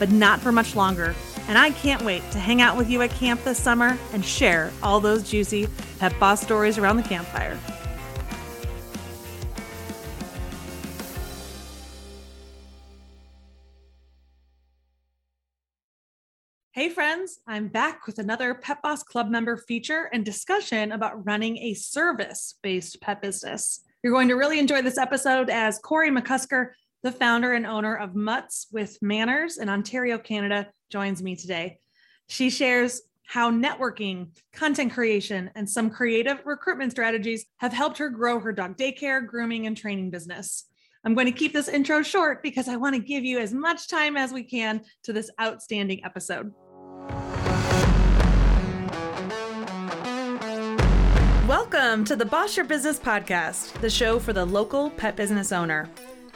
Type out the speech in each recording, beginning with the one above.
but not for much longer. And I can't wait to hang out with you at camp this summer and share all those juicy Pet Boss stories around the campfire. Hey, friends, I'm back with another Pet Boss Club member feature and discussion about running a service based pet business. You're going to really enjoy this episode as Corey McCusker, the founder and owner of Muttz with Mannerz in Ontario, Canada, joins me today. She shares how networking, content creation, and some creative recruitment strategies have helped her grow her dog daycare, grooming, and training business. I'm going to keep this intro short because I want to give you as much time as we can to this outstanding episode. Welcome to the Boss Your Business podcast, the show for the local pet business owner.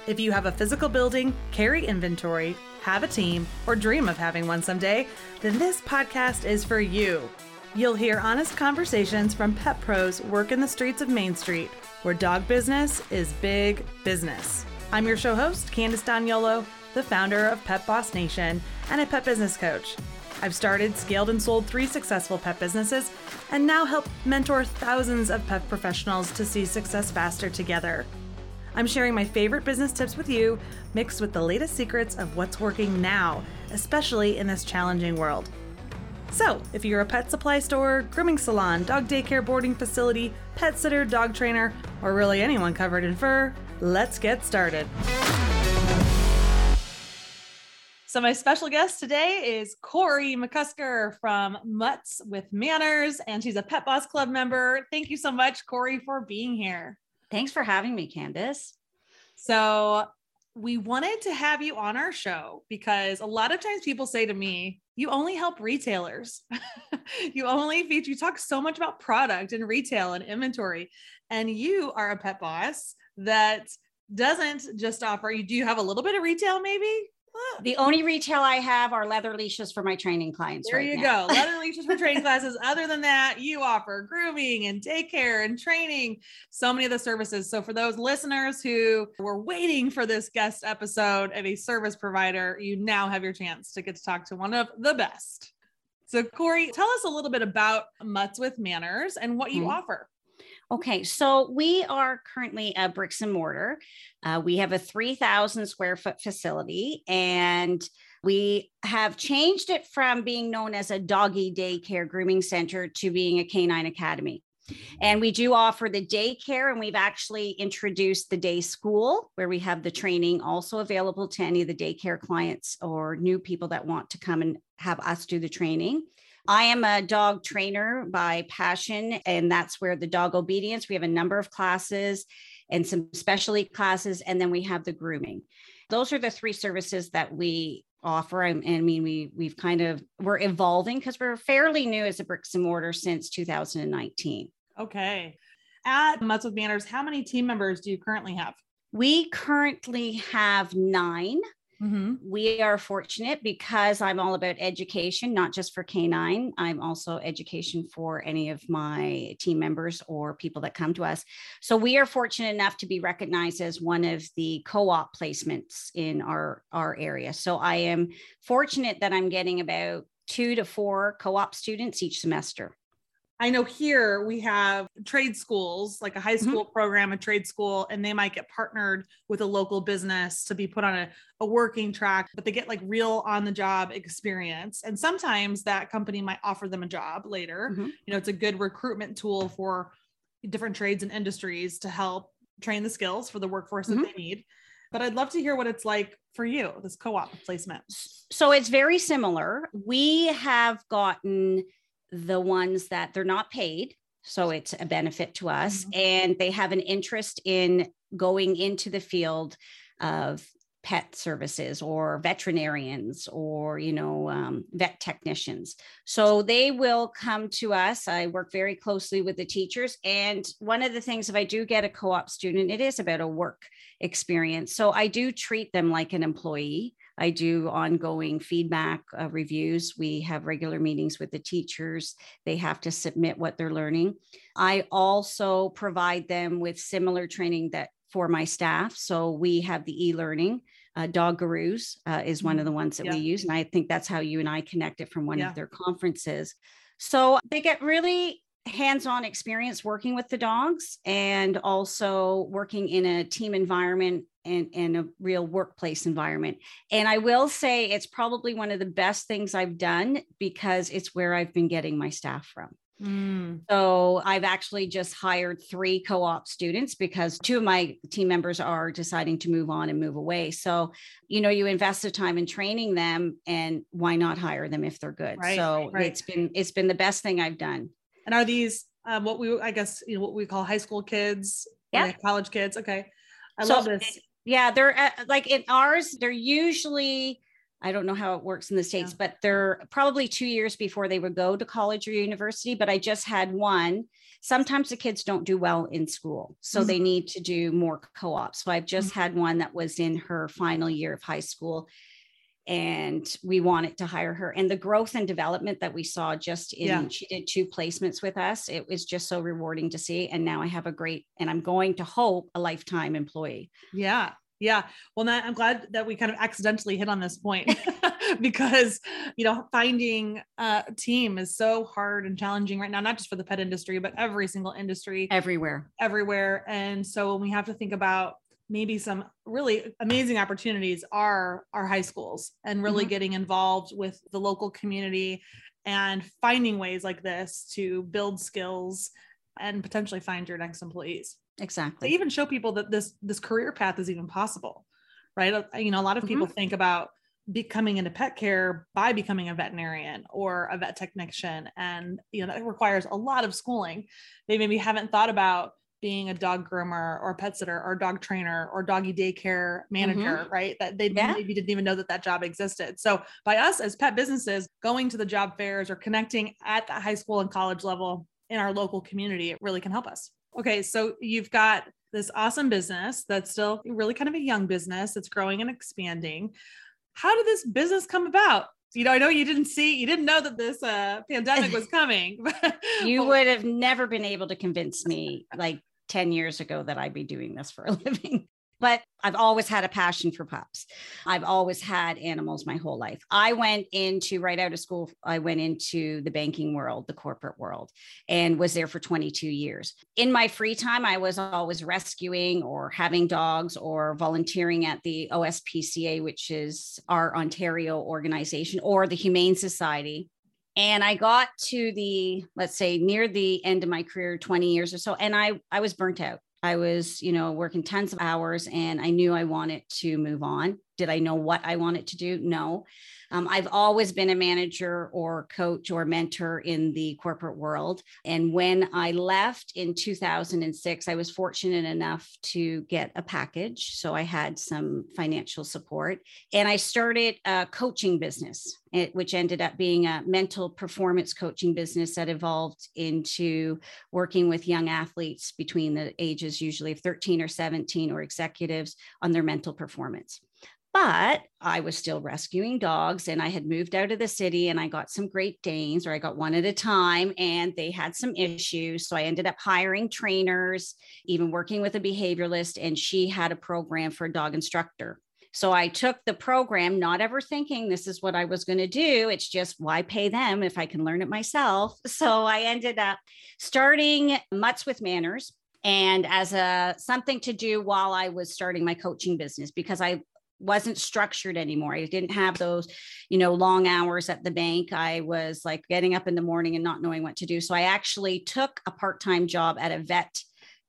If you have a physical building, carry inventory, have a team, or dream of having one someday, then this podcast is for you. You'll hear honest conversations from pet pros working the streets of Main Street where dog business is big business. I'm your show host, Candace D'Agnolo, the founder of Pet Boss Nation and a pet business coach. I've started, scaled, and sold three successful pet businesses and now help mentor thousands of pet professionals to see success faster together. I'm sharing my favorite business tips with you, mixed with the latest secrets of what's working now, especially in this challenging world. So, if you're a pet supply store, grooming salon, dog daycare boarding facility, pet sitter, dog trainer, or really anyone covered in fur, let's get started. So, my special guest today is Corey McCusker from Muttz with Mannerz, and she's a Pet Boss Club member. Thank you so much, Corey, for being here. Thanks for having me, Candace. So, we wanted to have you on our show because a lot of times people say to me, you only help retailers. you only feature, you talk so much about product and retail and inventory. And you are a pet boss that doesn't just offer, you do you have a little bit of retail maybe? The only retail I have are leather leashes for my training clients. There right you now. go. Leather leashes for training classes. Other than that, you offer grooming and daycare and training, so many of the services. So, for those listeners who were waiting for this guest episode of a service provider, you now have your chance to get to talk to one of the best. So, Corey, tell us a little bit about Muttz with Mannerz and what you Mhm. offer. Okay, so we are currently a bricks and mortar. Uh, we have a 3,000 square foot facility and we have changed it from being known as a doggy daycare grooming center to being a canine academy. And we do offer the daycare, and we've actually introduced the day school where we have the training also available to any of the daycare clients or new people that want to come and have us do the training. I am a dog trainer by passion, and that's where the dog obedience, we have a number of classes and some specialty classes, and then we have the grooming. Those are the three services that we offer. I, I mean, we we've kind of we're evolving because we're fairly new as a bricks and mortar since 2019. Okay. At Muttz with Mannerz, how many team members do you currently have? We currently have nine. Mm-hmm. We are fortunate because I'm all about education, not just for canine. I'm also education for any of my team members or people that come to us. So we are fortunate enough to be recognized as one of the co-op placements in our our area. So I am fortunate that I'm getting about two to four co-op students each semester. I know here we have trade schools, like a high mm-hmm. school mm-hmm. program, a trade school, and they might get partnered with a local business to be put on a, a working track, but they get like real on the job experience. And sometimes that company might offer them a job later. Mm-hmm. You know, it's a good recruitment tool for different trades and industries to help train the skills for the workforce mm-hmm. that they need. But I'd love to hear what it's like for you, this co op placement. So it's very similar. We have gotten the ones that they're not paid. So it's a benefit to us. Mm-hmm. And they have an interest in going into the field of pet services or veterinarians or you know um, vet technicians so they will come to us i work very closely with the teachers and one of the things if i do get a co-op student it is about a work experience so i do treat them like an employee I do ongoing feedback uh, reviews. We have regular meetings with the teachers. They have to submit what they're learning. I also provide them with similar training that for my staff. So we have the e-learning. Uh, Dog Gurus uh, is one of mm-hmm. the ones that yeah. we use, and I think that's how you and I connected from one yeah. of their conferences. So they get really hands-on experience working with the dogs and also working in a team environment and, and a real workplace environment. And I will say it's probably one of the best things I've done because it's where I've been getting my staff from. Mm. So I've actually just hired three co-op students because two of my team members are deciding to move on and move away. So, you know, you invest the time in training them and why not hire them if they're good? Right, so right. it's been it's been the best thing I've done. And are these um, what we I guess you know what we call high school kids? Yeah, college kids. Okay. I so love this. Yeah, they're uh, like in ours, they're usually, I don't know how it works in the States, yeah. but they're probably two years before they would go to college or university. But I just had one. Sometimes the kids don't do well in school, so mm-hmm. they need to do more co op. So I've just mm-hmm. had one that was in her final year of high school and we wanted to hire her. And the growth and development that we saw just in yeah. she did two placements with us. It was just so rewarding to see. And now i have a great and i'm going to hope a lifetime employee. Yeah. Yeah. Well i'm glad that we kind of accidentally hit on this point because you know finding a team is so hard and challenging right now not just for the pet industry but every single industry everywhere. everywhere. And so when we have to think about maybe some really amazing opportunities are our high schools and really mm-hmm. getting involved with the local community and finding ways like this to build skills and potentially find your next employees exactly they even show people that this this career path is even possible right uh, you know a lot of people mm-hmm. think about becoming into pet care by becoming a veterinarian or a vet technician and you know that requires a lot of schooling they maybe haven't thought about being a dog groomer or pet sitter or dog trainer or doggy daycare manager, mm-hmm. right? That they yeah. maybe didn't even know that that job existed. So by us as pet businesses going to the job fairs or connecting at the high school and college level in our local community, it really can help us. Okay, so you've got this awesome business that's still really kind of a young business that's growing and expanding. How did this business come about? you know, I know you didn't see, you didn't know that this uh, pandemic was coming. you would have never been able to convince me like 10 years ago that I'd be doing this for a living. But I've always had a passion for pups. I've always had animals my whole life. I went into right out of school, I went into the banking world, the corporate world, and was there for 22 years. In my free time, I was always rescuing or having dogs or volunteering at the OSPCA, which is our Ontario organization, or the Humane Society and i got to the let's say near the end of my career 20 years or so and i i was burnt out. I was you know working tons of hours and i knew i wanted to move on did i know what i wanted to do no um, I've always been a manager or coach or mentor in the corporate world. And when I left in 2006, I was fortunate enough to get a package. So I had some financial support and I started a coaching business, which ended up being a mental performance coaching business that evolved into working with young athletes between the ages usually of 13 or 17 or executives on their mental performance But I was still rescuing dogs and I had moved out of the city and I got some Great Danes, or I got one at a time, and they had some issues. So I ended up hiring trainers, even working with a behavioralist, and she had a program for a dog instructor. So I took the program, not ever thinking this is what I was going to do. It's just why pay them if I can learn it myself. So I ended up starting Muttz with Mannerz and as a something to do while I was starting my coaching business because I wasn't structured anymore. I didn't have those, you know, long hours at the bank. I was like getting up in the morning and not knowing what to do. So I actually took a part-time job at a vet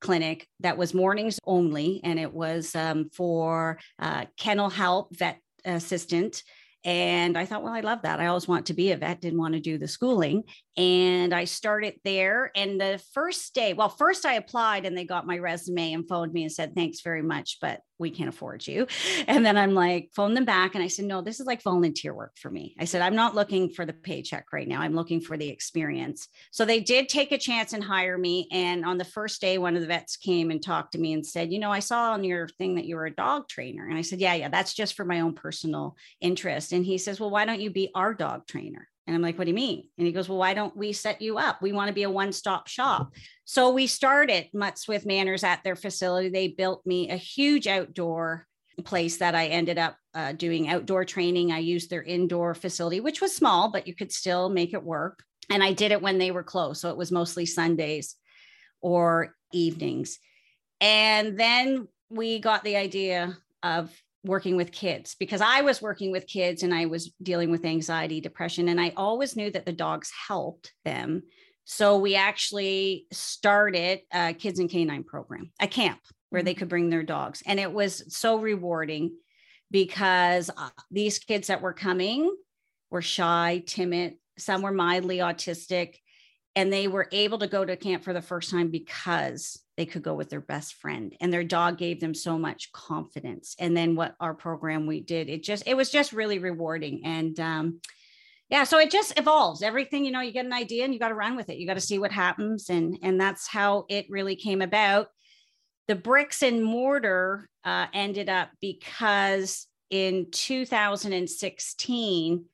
clinic that was mornings only, and it was um, for uh, kennel help vet assistant and I thought, well, I love that. I always want to be a vet, didn't want to do the schooling. And I started there. And the first day, well, first I applied and they got my resume and phoned me and said, thanks very much, but we can't afford you. And then I'm like, phone them back. And I said, no, this is like volunteer work for me. I said, I'm not looking for the paycheck right now. I'm looking for the experience. So they did take a chance and hire me. And on the first day, one of the vets came and talked to me and said, you know, I saw on your thing that you were a dog trainer. And I said, yeah, yeah, that's just for my own personal interest. And he says, well, why don't you be our dog trainer? And I'm like, what do you mean? And he goes, well, why don't we set you up? We want to be a one stop shop. So we started Muttz with Mannerz at their facility. They built me a huge outdoor place that I ended up uh, doing outdoor training. I used their indoor facility, which was small, but you could still make it work. And I did it when they were closed. So it was mostly Sundays or evenings. And then we got the idea of working with kids because I was working with kids and I was dealing with anxiety, depression, and I always knew that the dogs helped them. So we actually started a kids and canine program, a camp where they mm-hmm. could bring their dogs. And it was so rewarding because uh, these kids that were coming were shy, timid, some were mildly autistic, and they were able to go to camp for the first time because they could go with their best friend and their dog gave them so much confidence. And then what our program we did it just it was just really rewarding. And um yeah so it just evolves. Everything you know you get an idea and you got to run with it. You got to see what happens. And and that's how it really came about. The bricks and mortar uh, ended up because in 2016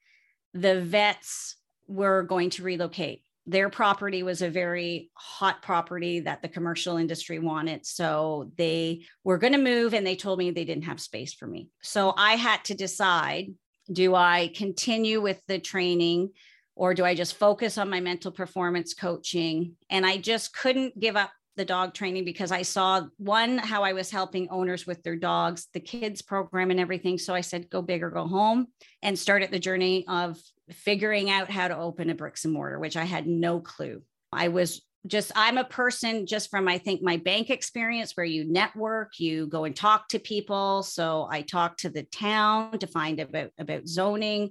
the vets were going to relocate their property was a very hot property that the commercial industry wanted. So they were going to move and they told me they didn't have space for me. So I had to decide do I continue with the training or do I just focus on my mental performance coaching? And I just couldn't give up the dog training because I saw one, how I was helping owners with their dogs, the kids program and everything. So I said, go big or go home and started the journey of figuring out how to open a bricks and mortar, which I had no clue. I was just, I'm a person just from, I think, my bank experience where you network, you go and talk to people. So I talked to the town to find about, about zoning.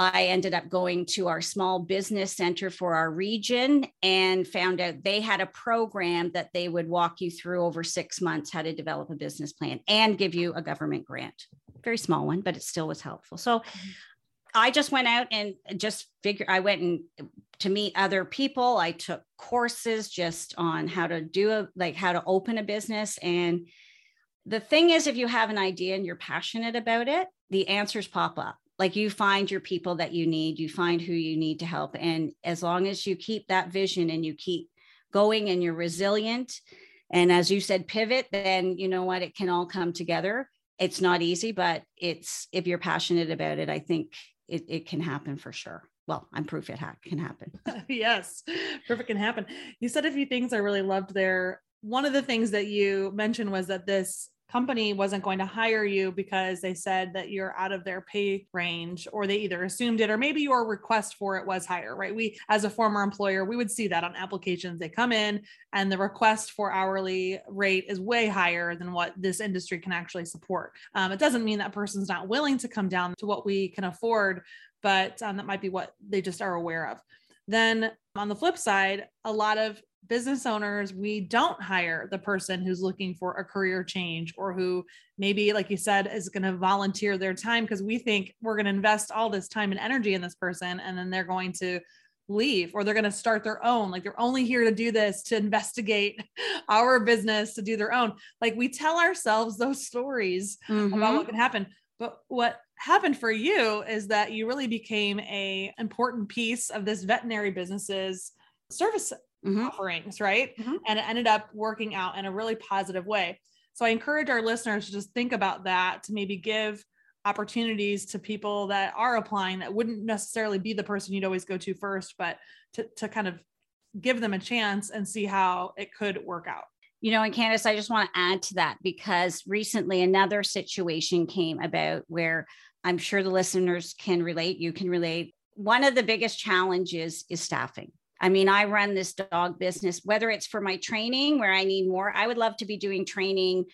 I ended up going to our small business center for our region and found out they had a program that they would walk you through over six months how to develop a business plan and give you a government grant. Very small one, but it still was helpful. So. I just went out and just figured I went and to meet other people. I took courses just on how to do a like how to open a business. And the thing is, if you have an idea and you're passionate about it, the answers pop up. Like you find your people that you need, you find who you need to help. And as long as you keep that vision and you keep going and you're resilient, and as you said, pivot, then you know what, it can all come together. It's not easy, but it's if you're passionate about it, I think it, it can happen for sure. Well, I'm proof it ha- can happen. yes, proof it can happen. You said a few things I really loved there. One of the things that you mentioned was that this company wasn't going to hire you because they said that you're out of their pay range or they either assumed it or maybe your request for it was higher right? We as a former employer we would see that on applications. They come in and the request for hourly rate is way higher than what this industry can actually support. Um, it doesn't mean that person's not willing to come down to what we can afford but um, that might be what they just are aware of. Then on the flip side a lot of business owners, we don't hire the person who's looking for a career change or who maybe, like you said, is going to volunteer their time because we think we're going to invest all this time and energy in this person and then they're going to leave or they're going to start their own. Like they're only here to do this to investigate our business, to do their own. Like we tell ourselves those stories mm-hmm. about what can happen. But what happened for you is that you really became a important piece of this veterinary business's service mm-hmm. offerings, right? Mm-hmm. And it ended up working out in a really positive way. So I encourage our listeners to just think about that to maybe give opportunities to people that are applying that wouldn't necessarily be the person you'd always go to first, but to, to kind of give them a chance and see how it could work out. You know, and Candace, I just want to add to that because recently another situation came about where I'm sure the listeners can relate, you can relate. One of the biggest challenges is staffing. I mean, I run this dog business, whether it's for my training where I need more, I would love to be doing training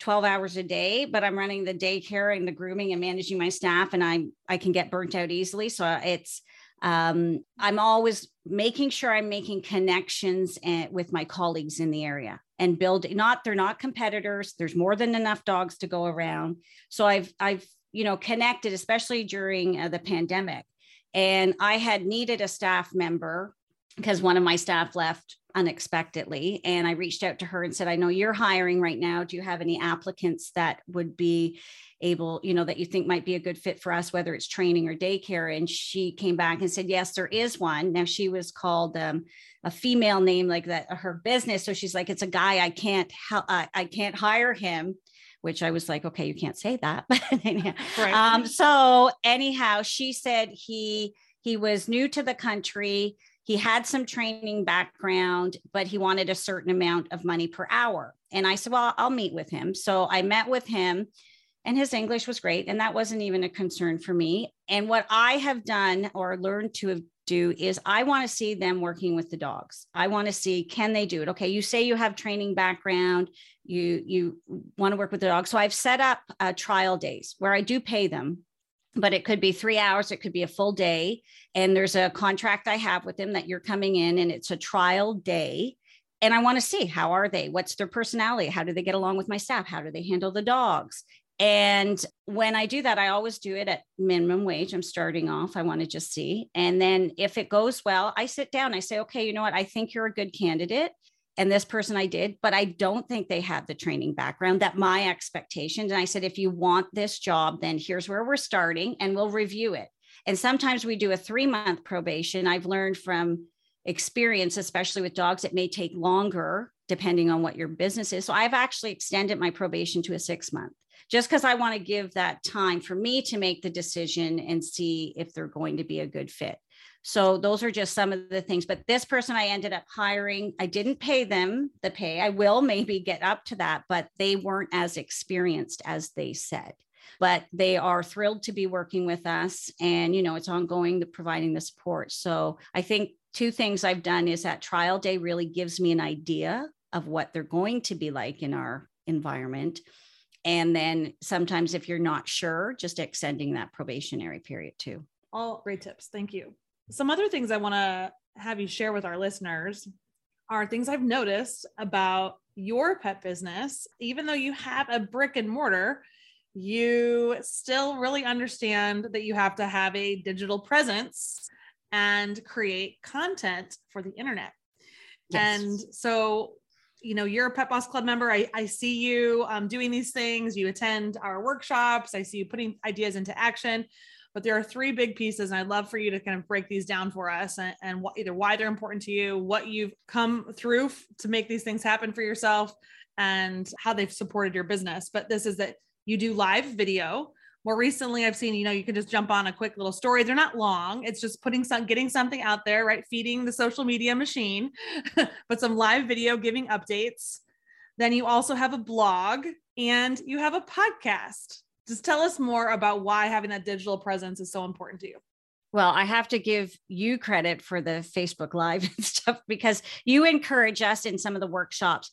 12 hours a day, but I'm running the daycare and the grooming and managing my staff and I I can get burnt out easily. So it's um, I'm always making sure I'm making connections and, with my colleagues in the area and building not they're not competitors. There's more than enough dogs to go around. So I've I've you know connected especially during uh, the pandemic and I had needed a staff member because one of my staff left unexpectedly and i reached out to her and said i know you're hiring right now do you have any applicants that would be able you know that you think might be a good fit for us whether it's training or daycare and she came back and said yes there is one now she was called um, a female name like that her business so she's like it's a guy i can't uh, i can't hire him which I was like, okay, you can't say that. right. um, so anyhow, she said he he was new to the country he had some training background, but he wanted a certain amount of money per hour. And I said, Well, I'll meet with him. So I met with him, and his English was great. And that wasn't even a concern for me. And what I have done or learned to do is I want to see them working with the dogs. I want to see can they do it? Okay, you say you have training background, you you want to work with the dogs. So I've set up uh, trial days where I do pay them but it could be three hours, it could be a full day. And there's a contract I have with them that you're coming in and it's a trial day. And I want to see how are they? What's their personality? How do they get along with my staff? How do they handle the dogs? And when I do that, I always do it at minimum wage. I'm starting off. I want to just see. And then if it goes well, I sit down. I say, okay, you know what? I think you're a good candidate and this person I did, but I don't think they had the training background that my expectations. And I said, if you want this job, then here's where we're starting and we'll review it. And sometimes we do a three month probation. I've learned from experience, especially with dogs, it may take longer depending on what your business is. So I've actually extended my probation to a six month just because I want to give that time for me to make the decision and see if they're going to be a good fit. So those are just some of the things. But this person I ended up hiring, I didn't pay them the pay. I will maybe get up to that, but they weren't as experienced as they said. But they are thrilled to be working with us. And, you know, it's ongoing the providing the support. So I think two things I've done is that trial day really gives me an idea of what they're going to be like in our environment. And then sometimes if you're not sure, just extending that probationary period too. All great tips. Thank you. Some other things I want to have you share with our listeners are things I've noticed about your pet business. Even though you have a brick and mortar, you still really understand that you have to have a digital presence and create content for the internet. Yes. And so, you know, you're a Pet Boss Club member. I, I see you um, doing these things. You attend our workshops. I see you putting ideas into action but there are three big pieces and i'd love for you to kind of break these down for us and, and what, either why they're important to you what you've come through f- to make these things happen for yourself and how they've supported your business. But this is that you do live video. More recently i've seen you know you can just jump on a quick little story. They're not long. It's just putting some getting something out there right? Feeding the social media machine but some live video giving updates. Then you also have a blog and you have a podcast just tell us more about why having that digital presence is so important to you. Well, I have to give you credit for the Facebook Live and stuff because you encourage us in some of the workshops.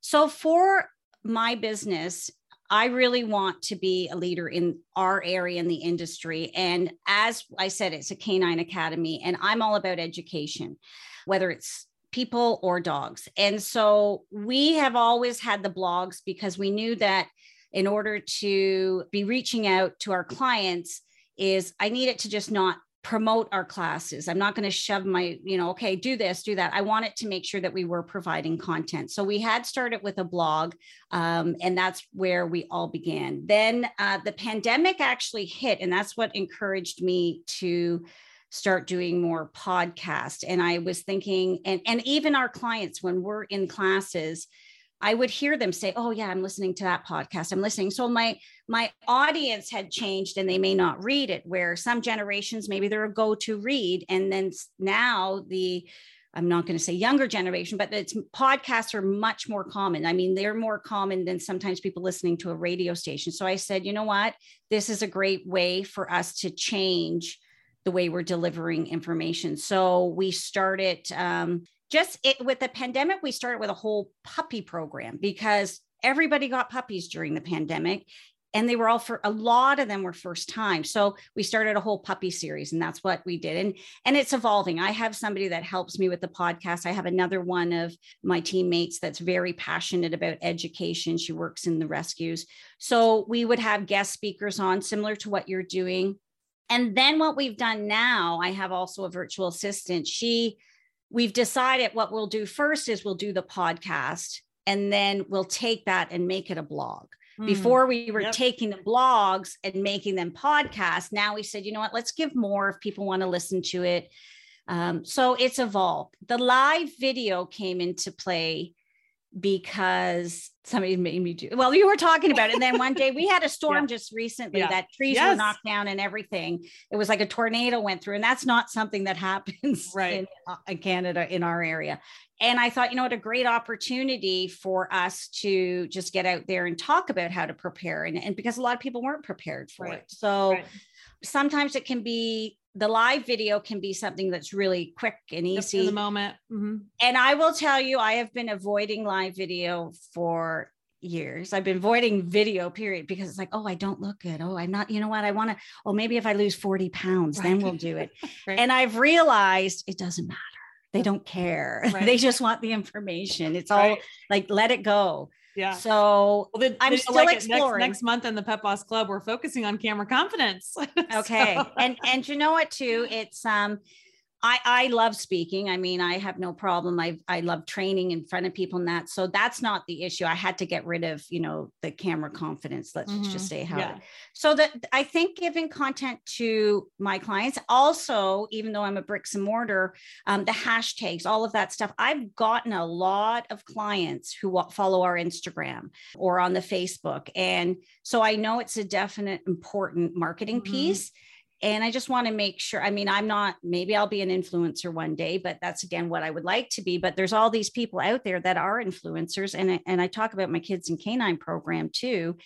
So, for my business, I really want to be a leader in our area in the industry. And as I said, it's a canine academy, and I'm all about education, whether it's people or dogs. And so we have always had the blogs because we knew that in order to be reaching out to our clients is I need it to just not promote our classes. I'm not going to shove my, you know, okay, do this, do that. I wanted to make sure that we were providing content. So we had started with a blog, um, and that's where we all began. Then uh, the pandemic actually hit, and that's what encouraged me to start doing more podcast. And I was thinking, and and even our clients when we're in classes, I would hear them say, "Oh yeah, I'm listening to that podcast. I'm listening." So my my audience had changed and they may not read it where some generations maybe they're a go-to read and then now the I'm not going to say younger generation, but it's podcasts are much more common. I mean, they're more common than sometimes people listening to a radio station. So I said, you know what? This is a great way for us to change the way we're delivering information. So we started um, just it, with the pandemic, we started with a whole puppy program because everybody got puppies during the pandemic and they were all for a lot of them were first time. So we started a whole puppy series and that's what we did. And and it's evolving. I have somebody that helps me with the podcast. I have another one of my teammates that's very passionate about education. She works in the rescues. So we would have guest speakers on similar to what you're doing. And then what we've done now i have also a virtual assistant. She we've decided what we'll do first is we'll do the podcast and then we'll take that and make it a blog. Mm. Before we were yep. taking the blogs and making them podcasts. Now we said, you know what, let's give more if people want to listen to it. Um, so it's evolved. The live video came into play because somebody made me do well you were talking about it and then one day we had a storm yeah. just recently yeah. that trees yes. were knocked down and everything it was like a tornado went through and that's not something that happens right. in, uh, in canada in our area and i thought you know what a great opportunity for us to just get out there and talk about how to prepare and, and because a lot of people weren't prepared for right. it so right. sometimes it can be the live video can be something that's really quick and easy in the moment. Mm-hmm. And I will tell you, I have been avoiding live video for years. I've been avoiding video, period, because it's like, oh, I don't look good. Oh, I'm not, you know what? I want to, oh, maybe if I lose 40 pounds, right. then we'll do it. right. And I've realized it doesn't matter. They don't care. Right. They just want the information. It's all like, let it go. Yeah. So well, then, I'm still like exploring. Next, next, month in the Pet Boss Club, we're focusing on camera confidence. okay. so. And and you know what too? It's um I, I love speaking. I mean, I have no problem. I, I love training in front of people and that. So that's not the issue. I had to get rid of, you know, the camera confidence. Let's mm-hmm. just say how. Yeah. So that I think giving content to my clients, also, even though I'm a bricks and mortar, um, the hashtags, all of that stuff, I've gotten a lot of clients who follow our Instagram or on the Facebook. And so I know it's a definite important marketing mm-hmm. piece and I just want to make sure. I mean, I'm not, maybe I'll be an influencer one day, but that's again what I would like to be. But there's all these people out there that are influencers. And, and I talk about my kids and canine program too.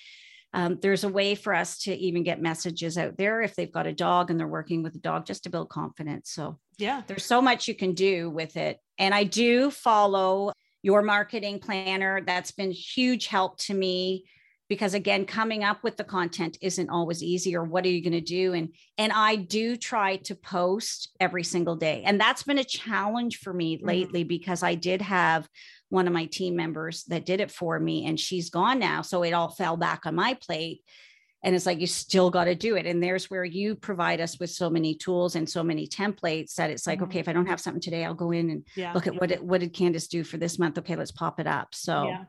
Um, there's a way for us to even get messages out there if they've got a dog and they're working with a dog just to build confidence. So, yeah, there's so much you can do with it. And I do follow your marketing planner. That's been huge help to me because again coming up with the content isn't always easy or what are you going to do and and i do try to post every single day and that's been a challenge for me mm-hmm. lately because i did have one of my team members that did it for me and she's gone now so it all fell back on my plate and it's like you still got to do it and there's where you provide us with so many tools and so many templates that it's like mm-hmm. okay if i don't have something today i'll go in and yeah. look at what it, what did candace do for this month okay let's pop it up so yeah.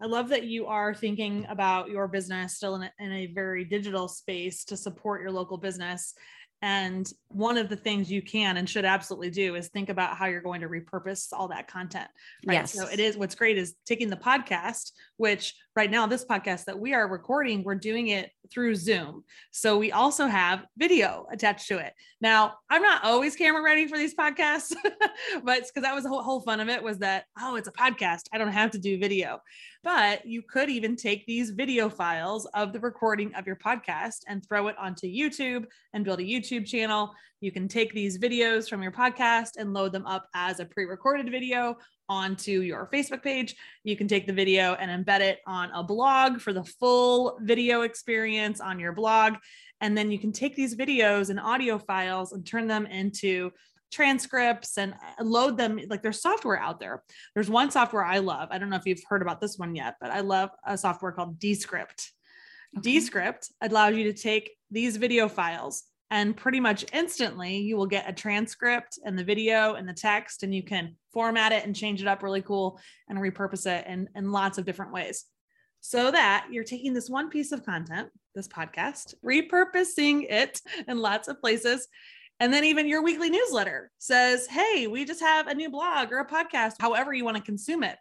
I love that you are thinking about your business still in a, in a very digital space to support your local business and one of the things you can and should absolutely do is think about how you're going to repurpose all that content. Right. Yes. So it is what's great is taking the podcast, which right now, this podcast that we are recording, we're doing it through Zoom. So we also have video attached to it. Now, I'm not always camera ready for these podcasts, but because that was the whole, whole fun of it was that, oh, it's a podcast. I don't have to do video. But you could even take these video files of the recording of your podcast and throw it onto YouTube and build a YouTube channel. You can take these videos from your podcast and load them up as a pre recorded video onto your Facebook page. You can take the video and embed it on a blog for the full video experience on your blog. And then you can take these videos and audio files and turn them into transcripts and uh, load them like there's software out there there's one software i love i don't know if you've heard about this one yet but i love a software called descript okay. descript allows you to take these video files And pretty much instantly, you will get a transcript and the video and the text, and you can format it and change it up really cool and repurpose it in, in lots of different ways. So that you're taking this one piece of content, this podcast, repurposing it in lots of places. And then even your weekly newsletter says, Hey, we just have a new blog or a podcast, however you want to consume it.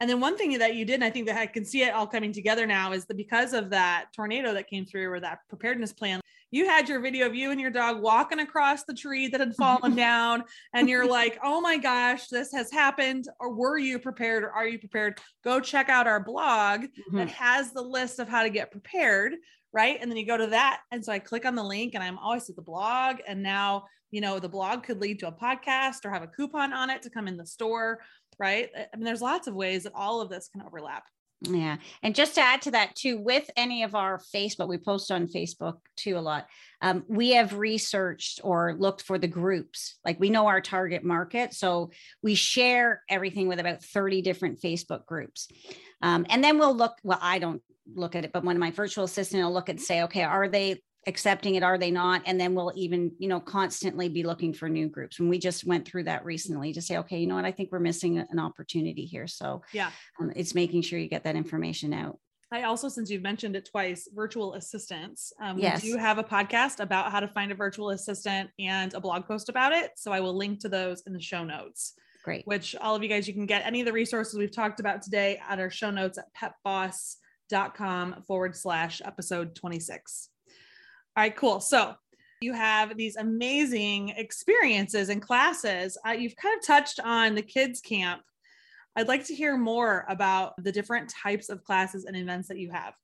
And then one thing that you did, and I think that I can see it all coming together now, is that because of that tornado that came through or that preparedness plan, you had your video of you and your dog walking across the tree that had fallen down, and you're like, oh my gosh, this has happened. Or were you prepared or are you prepared? Go check out our blog mm-hmm. that has the list of how to get prepared. Right. And then you go to that. And so I click on the link and I'm always at the blog. And now, you know, the blog could lead to a podcast or have a coupon on it to come in the store right? I mean, there's lots of ways that all of this can overlap. Yeah. And just to add to that, too, with any of our Facebook, we post on Facebook too a lot. Um, we have researched or looked for the groups. Like we know our target market. So we share everything with about 30 different Facebook groups. Um, and then we'll look, well, I don't look at it, but one of my virtual assistant will look and say, okay, are they accepting it are they not and then we'll even you know constantly be looking for new groups and we just went through that recently to say okay you know what i think we're missing an opportunity here so yeah um, it's making sure you get that information out I also, since you've mentioned it twice, virtual assistants. Um, yes. We do have a podcast about how to find a virtual assistant and a blog post about it. So I will link to those in the show notes. Great. Which all of you guys, you can get any of the resources we've talked about today at our show notes at petboss.com forward slash episode 26. All right, cool. So you have these amazing experiences and classes. Uh, you've kind of touched on the kids' camp. I'd like to hear more about the different types of classes and events that you have.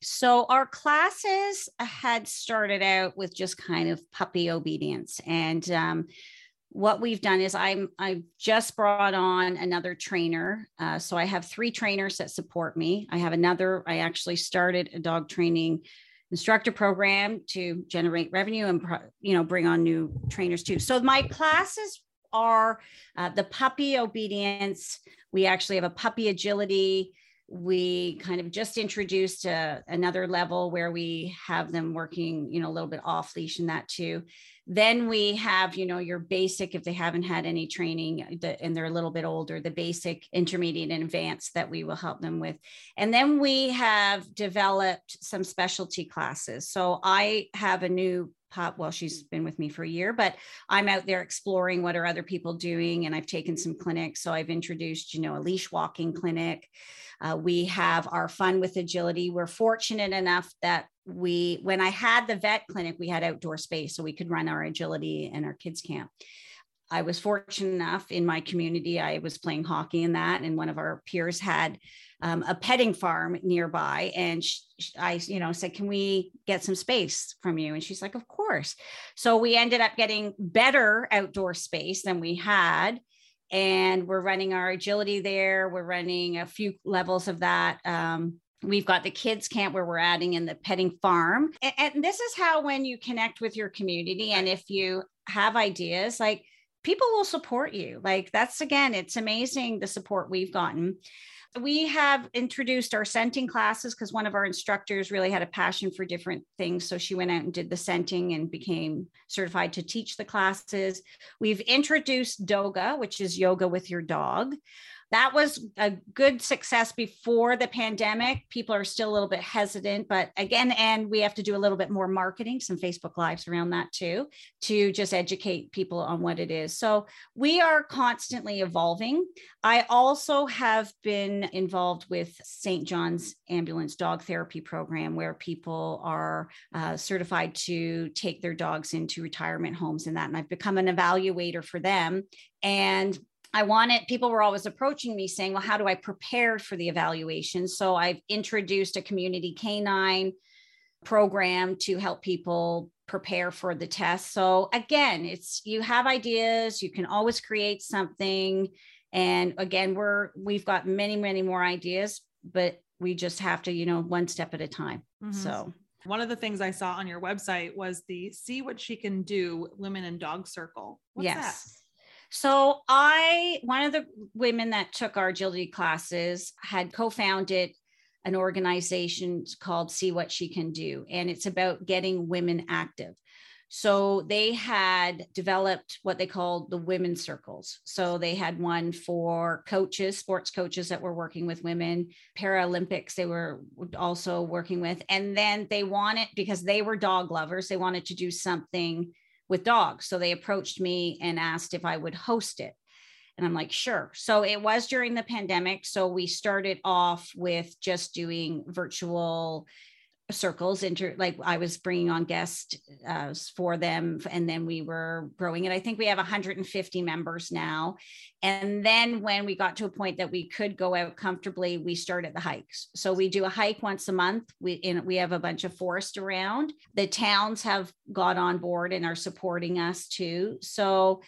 So, our classes had started out with just kind of puppy obedience. And um, what we've done is I'm I've just brought on another trainer. Uh, so I have three trainers that support me. I have another. I actually started a dog training instructor program to generate revenue and you know bring on new trainers too. So my classes are uh, the puppy obedience. We actually have a puppy agility we kind of just introduced a, uh, another level where we have them working you know a little bit off leash and that too. Then we have you know your basic if they haven't had any training and they're a little bit older the basic intermediate and advanced that we will help them with. And then we have developed some specialty classes. So i have a new pop well she's been with me for a year but i'm out there exploring what are other people doing and i've taken some clinics. So i've introduced you know a leash walking clinic. Uh, we have our fun with agility. We're fortunate enough that we when i had the vet clinic we had outdoor space so we could run our agility and our kids camp. I was fortunate enough in my community i was playing hockey in that and one of our peers had um, a petting farm nearby and sh- i you know said can we get some space from you and she's like of course so we ended up getting better outdoor space than we had and we're running our agility there we're running a few levels of that um, We've got the kids camp where we're adding in the petting farm. And, and, this is how, when you connect with your community, and if you have ideas, like people will support you. Like that's again, it's amazing the support we've gotten. We have introduced our scenting classes because one of our instructors really had a passion for different things. So she went out and did the scenting and became certified to teach the classes. We've introduced Doga, which is yoga with your dog that was a good success before the pandemic. People are still a little bit hesitant, but again, and we have to do a little bit more marketing, some Facebook Lives around that too, to just educate people on what it is. So we are constantly evolving. I also have been involved with St. John's Ambulance Dog Therapy Program, where people are uh, certified to take their dogs into retirement homes and that. And I've become an evaluator for them. And I wanted people were always approaching me saying, Well, how do I prepare for the evaluation? So I've introduced a community canine program to help people prepare for the test. So again, it's you have ideas, you can always create something. And again, we're we've got many, many more ideas, but we just have to, you know, one step at a time. Mm-hmm. So one of the things I saw on your website was the see what she can do women and dog circle. What's yes. That? So I, one of the women that took our agility classes had co-founded an organization called See What She Can Do. And it's about getting women active. So they had developed what they called the women's circles. So they had one for coaches, sports coaches that were working with women, Paralympics, they were also working with. And then they wanted, because they were dog lovers, they wanted to do something with dogs. So they approached me and asked if I would host it. And I'm like, sure. So it was during the pandemic. So we started off with just doing virtual circles into like I was bringing on guests uh, for them and then we were growing it. I think we have 150 members now. And then when we got to a point that we could go out comfortably, we started the hikes. So we do a hike once a month. We in, we have a bunch of forest around. The towns have got on board and are supporting us too. So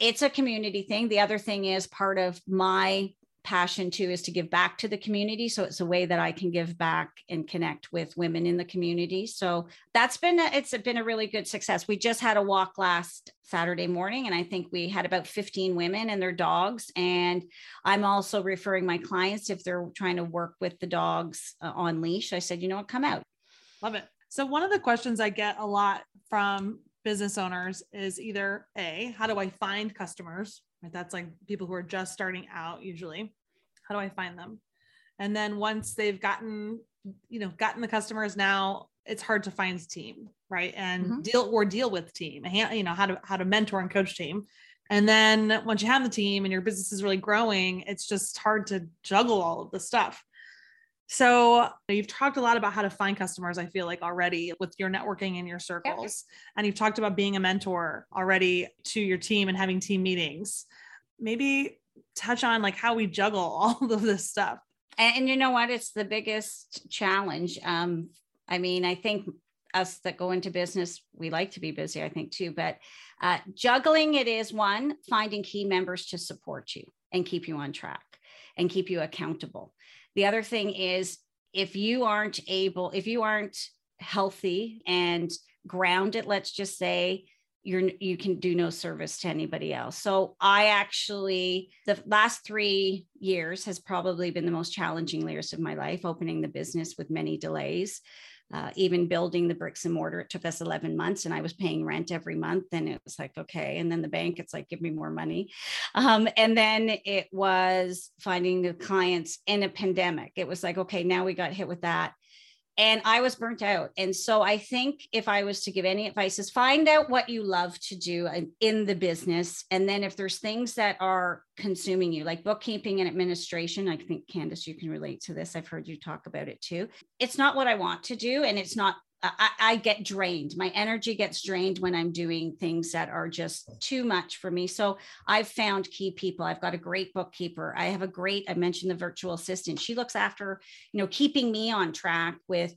it's a community thing. The other thing is part of my passion too is to give back to the community. So it's a way that i can give back and connect with women in the community. So that's been a, it's been a really good success. We just had a walk last saturday morning and i think we had about 15 women and their dogs. And i'm also referring my clients if they're trying to work with the dogs uh, on leash. I said you know what? Come out. Love it. So one of the questions i get a lot from business owners is either a how do i find customers right? That's like people who are just starting out usually. How do i find them? And then once they've gotten you know gotten the customers now it's hard to find team right? And mm-hmm. deal or deal with team you know how to how to mentor and coach team. And then once you have the team and your business is really growing it's just hard to juggle all of the stuff so you've talked a lot about how to find customers, I feel like already with your networking in your circles. And you've talked about being a mentor already to your team and having team meetings. Maybe touch on like how we juggle all of this stuff. And, and you know what? It's the biggest challenge. Um, I mean, I think us that go into business, we like to be busy, I think too, but uh, juggling it is one, finding key members to support you and keep you on track and keep you accountable. The other thing is if you aren't able, if you aren't healthy and grounded, let's just say, you're you can do no service to anybody else. So I actually the last 3 years has probably been the most challenging years of my life opening the business with many delays uh, even building the bricks and mortar it took us 11 months and i was paying rent every month and it was like okay and then the bank it's like give me more money. Um, and then it was finding the clients in a pandemic. It was like okay now we got hit with that and I was burnt out. And so I think if I was to give any advice is find out what you love to do in the business. And then if there's things that are consuming you, like bookkeeping and administration, I think Candace, you can relate to this. I've heard you talk about it too. It's not what I want to do. And it's not I, I, get drained. My energy gets drained when I'm doing things that are just too much for me. So I've found key people. I've got a great bookkeeper. I have a great, I mentioned the virtual assistant. She looks after, you know, keeping me on track with,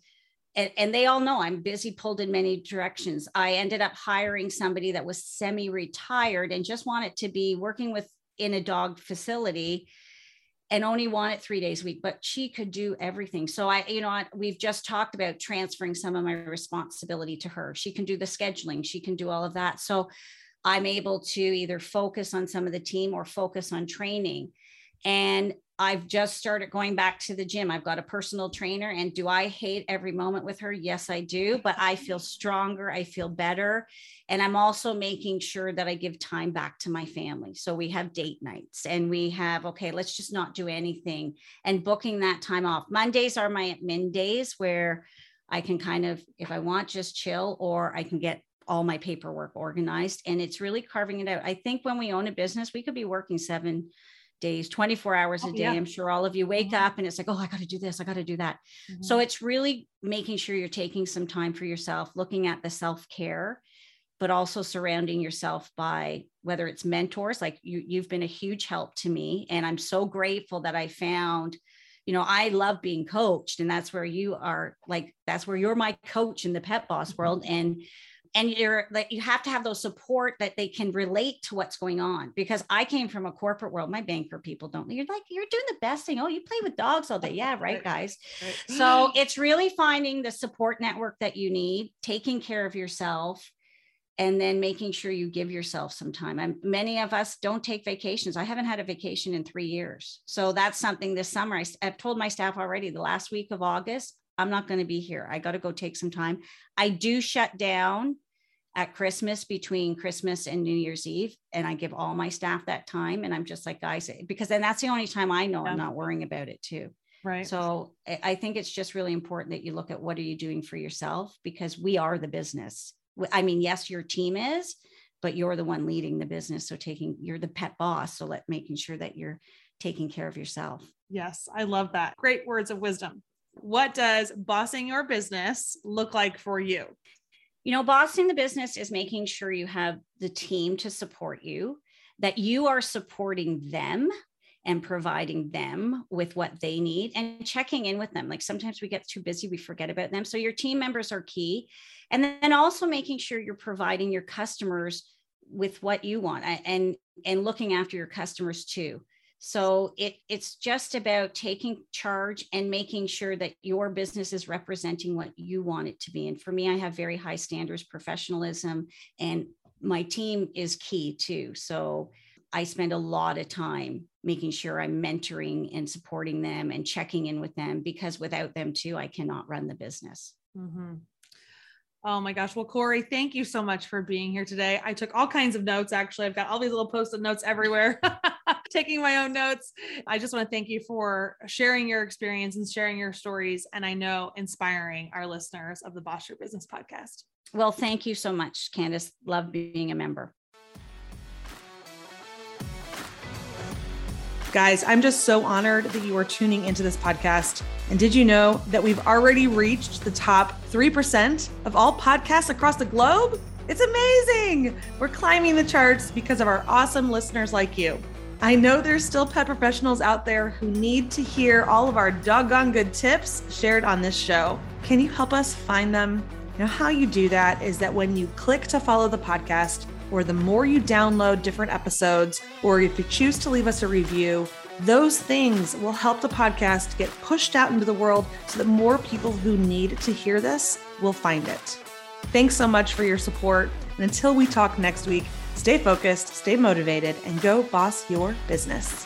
and, and they all know I'm busy, pulled in many directions. I ended up hiring somebody that was semi retired and just wanted to be working with in a dog facility and only wanted three days a week, but she could do everything. So I, you know, we've just talked about transferring some of my responsibility to her. She can do the scheduling, she can do all of that. So I'm able to either focus on some of the team or focus on training. And I've just started going back to the gym. I've got a personal trainer. And do I hate every moment with her? Yes, I do. But I feel stronger. I feel better. And I'm also making sure that I give time back to my family. So we have date nights and we have, okay, let's just not do anything and booking that time off. Mondays are my admin days where I can kind of, if I want, just chill or I can get all my paperwork organized. And it's really carving it out. I think when we own a business, we could be working seven days 24 hours a oh, day yeah. i'm sure all of you wake mm-hmm. up and it's like oh i got to do this i got to do that mm-hmm. so it's really making sure you're taking some time for yourself looking at the self-care but also surrounding yourself by whether it's mentors like you you've been a huge help to me and i'm so grateful that i found you know i love being coached and that's where you are like that's where you're my coach in the pet boss mm-hmm. world and and you're like you have to have those support that they can relate to what's going on because i came from a corporate world my banker people don't you're like you're doing the best thing oh you play with dogs all day yeah right guys right. so it's really finding the support network that you need taking care of yourself and then making sure you give yourself some time. And many of us don't take vacations. I haven't had a vacation in three years. So that's something this summer. I, have told my staff already the last week of August, I'm not going to be here. I got to go take some time. I do shut down at Christmas between Christmas and New Year's Eve. And I give all my staff that time. And I'm just like, guys, because then that's the only time I know yeah. I'm not worrying about it too. Right. So I think it's just really important that you look at what are you doing for yourself because we are the business. I mean, yes, your team is, but you're the one leading the business. So taking you're the pet boss. So let making sure that you're taking care of yourself. Yes, I love that. Great words of wisdom. What does bossing your business look like for you? You know, bossing the business is making sure you have the team to support you, that you are supporting them and providing them with what they need and checking in with them. Like sometimes we get too busy, we forget about them. So your team members are key. And then also making sure you're providing your customers with what you want and and looking after your customers too. So it it's just about taking charge and making sure that your business is representing what you want it to be. And for me, I have very high standards, professionalism, and my team is key too. So I spend a lot of time making sure I'm mentoring and supporting them and checking in with them because without them too, I cannot run the business. Mm-hmm. Oh my gosh. Well, Corey, thank you so much for being here today. I took all kinds of notes. Actually, I've got all these little post it notes everywhere, taking my own notes. I just want to thank you for sharing your experience and sharing your stories. And I know inspiring our listeners of the Boss Your Business podcast. Well, thank you so much, Candace. Love being a member. Guys, I'm just so honored that you are tuning into this podcast. And did you know that we've already reached the top 3% of all podcasts across the globe? It's amazing. We're climbing the charts because of our awesome listeners like you. I know there's still pet professionals out there who need to hear all of our doggone good tips shared on this show. Can you help us find them? Now, how you do that is that when you click to follow the podcast, or the more you download different episodes, or if you choose to leave us a review, those things will help the podcast get pushed out into the world so that more people who need to hear this will find it. Thanks so much for your support. And until we talk next week, stay focused, stay motivated, and go boss your business.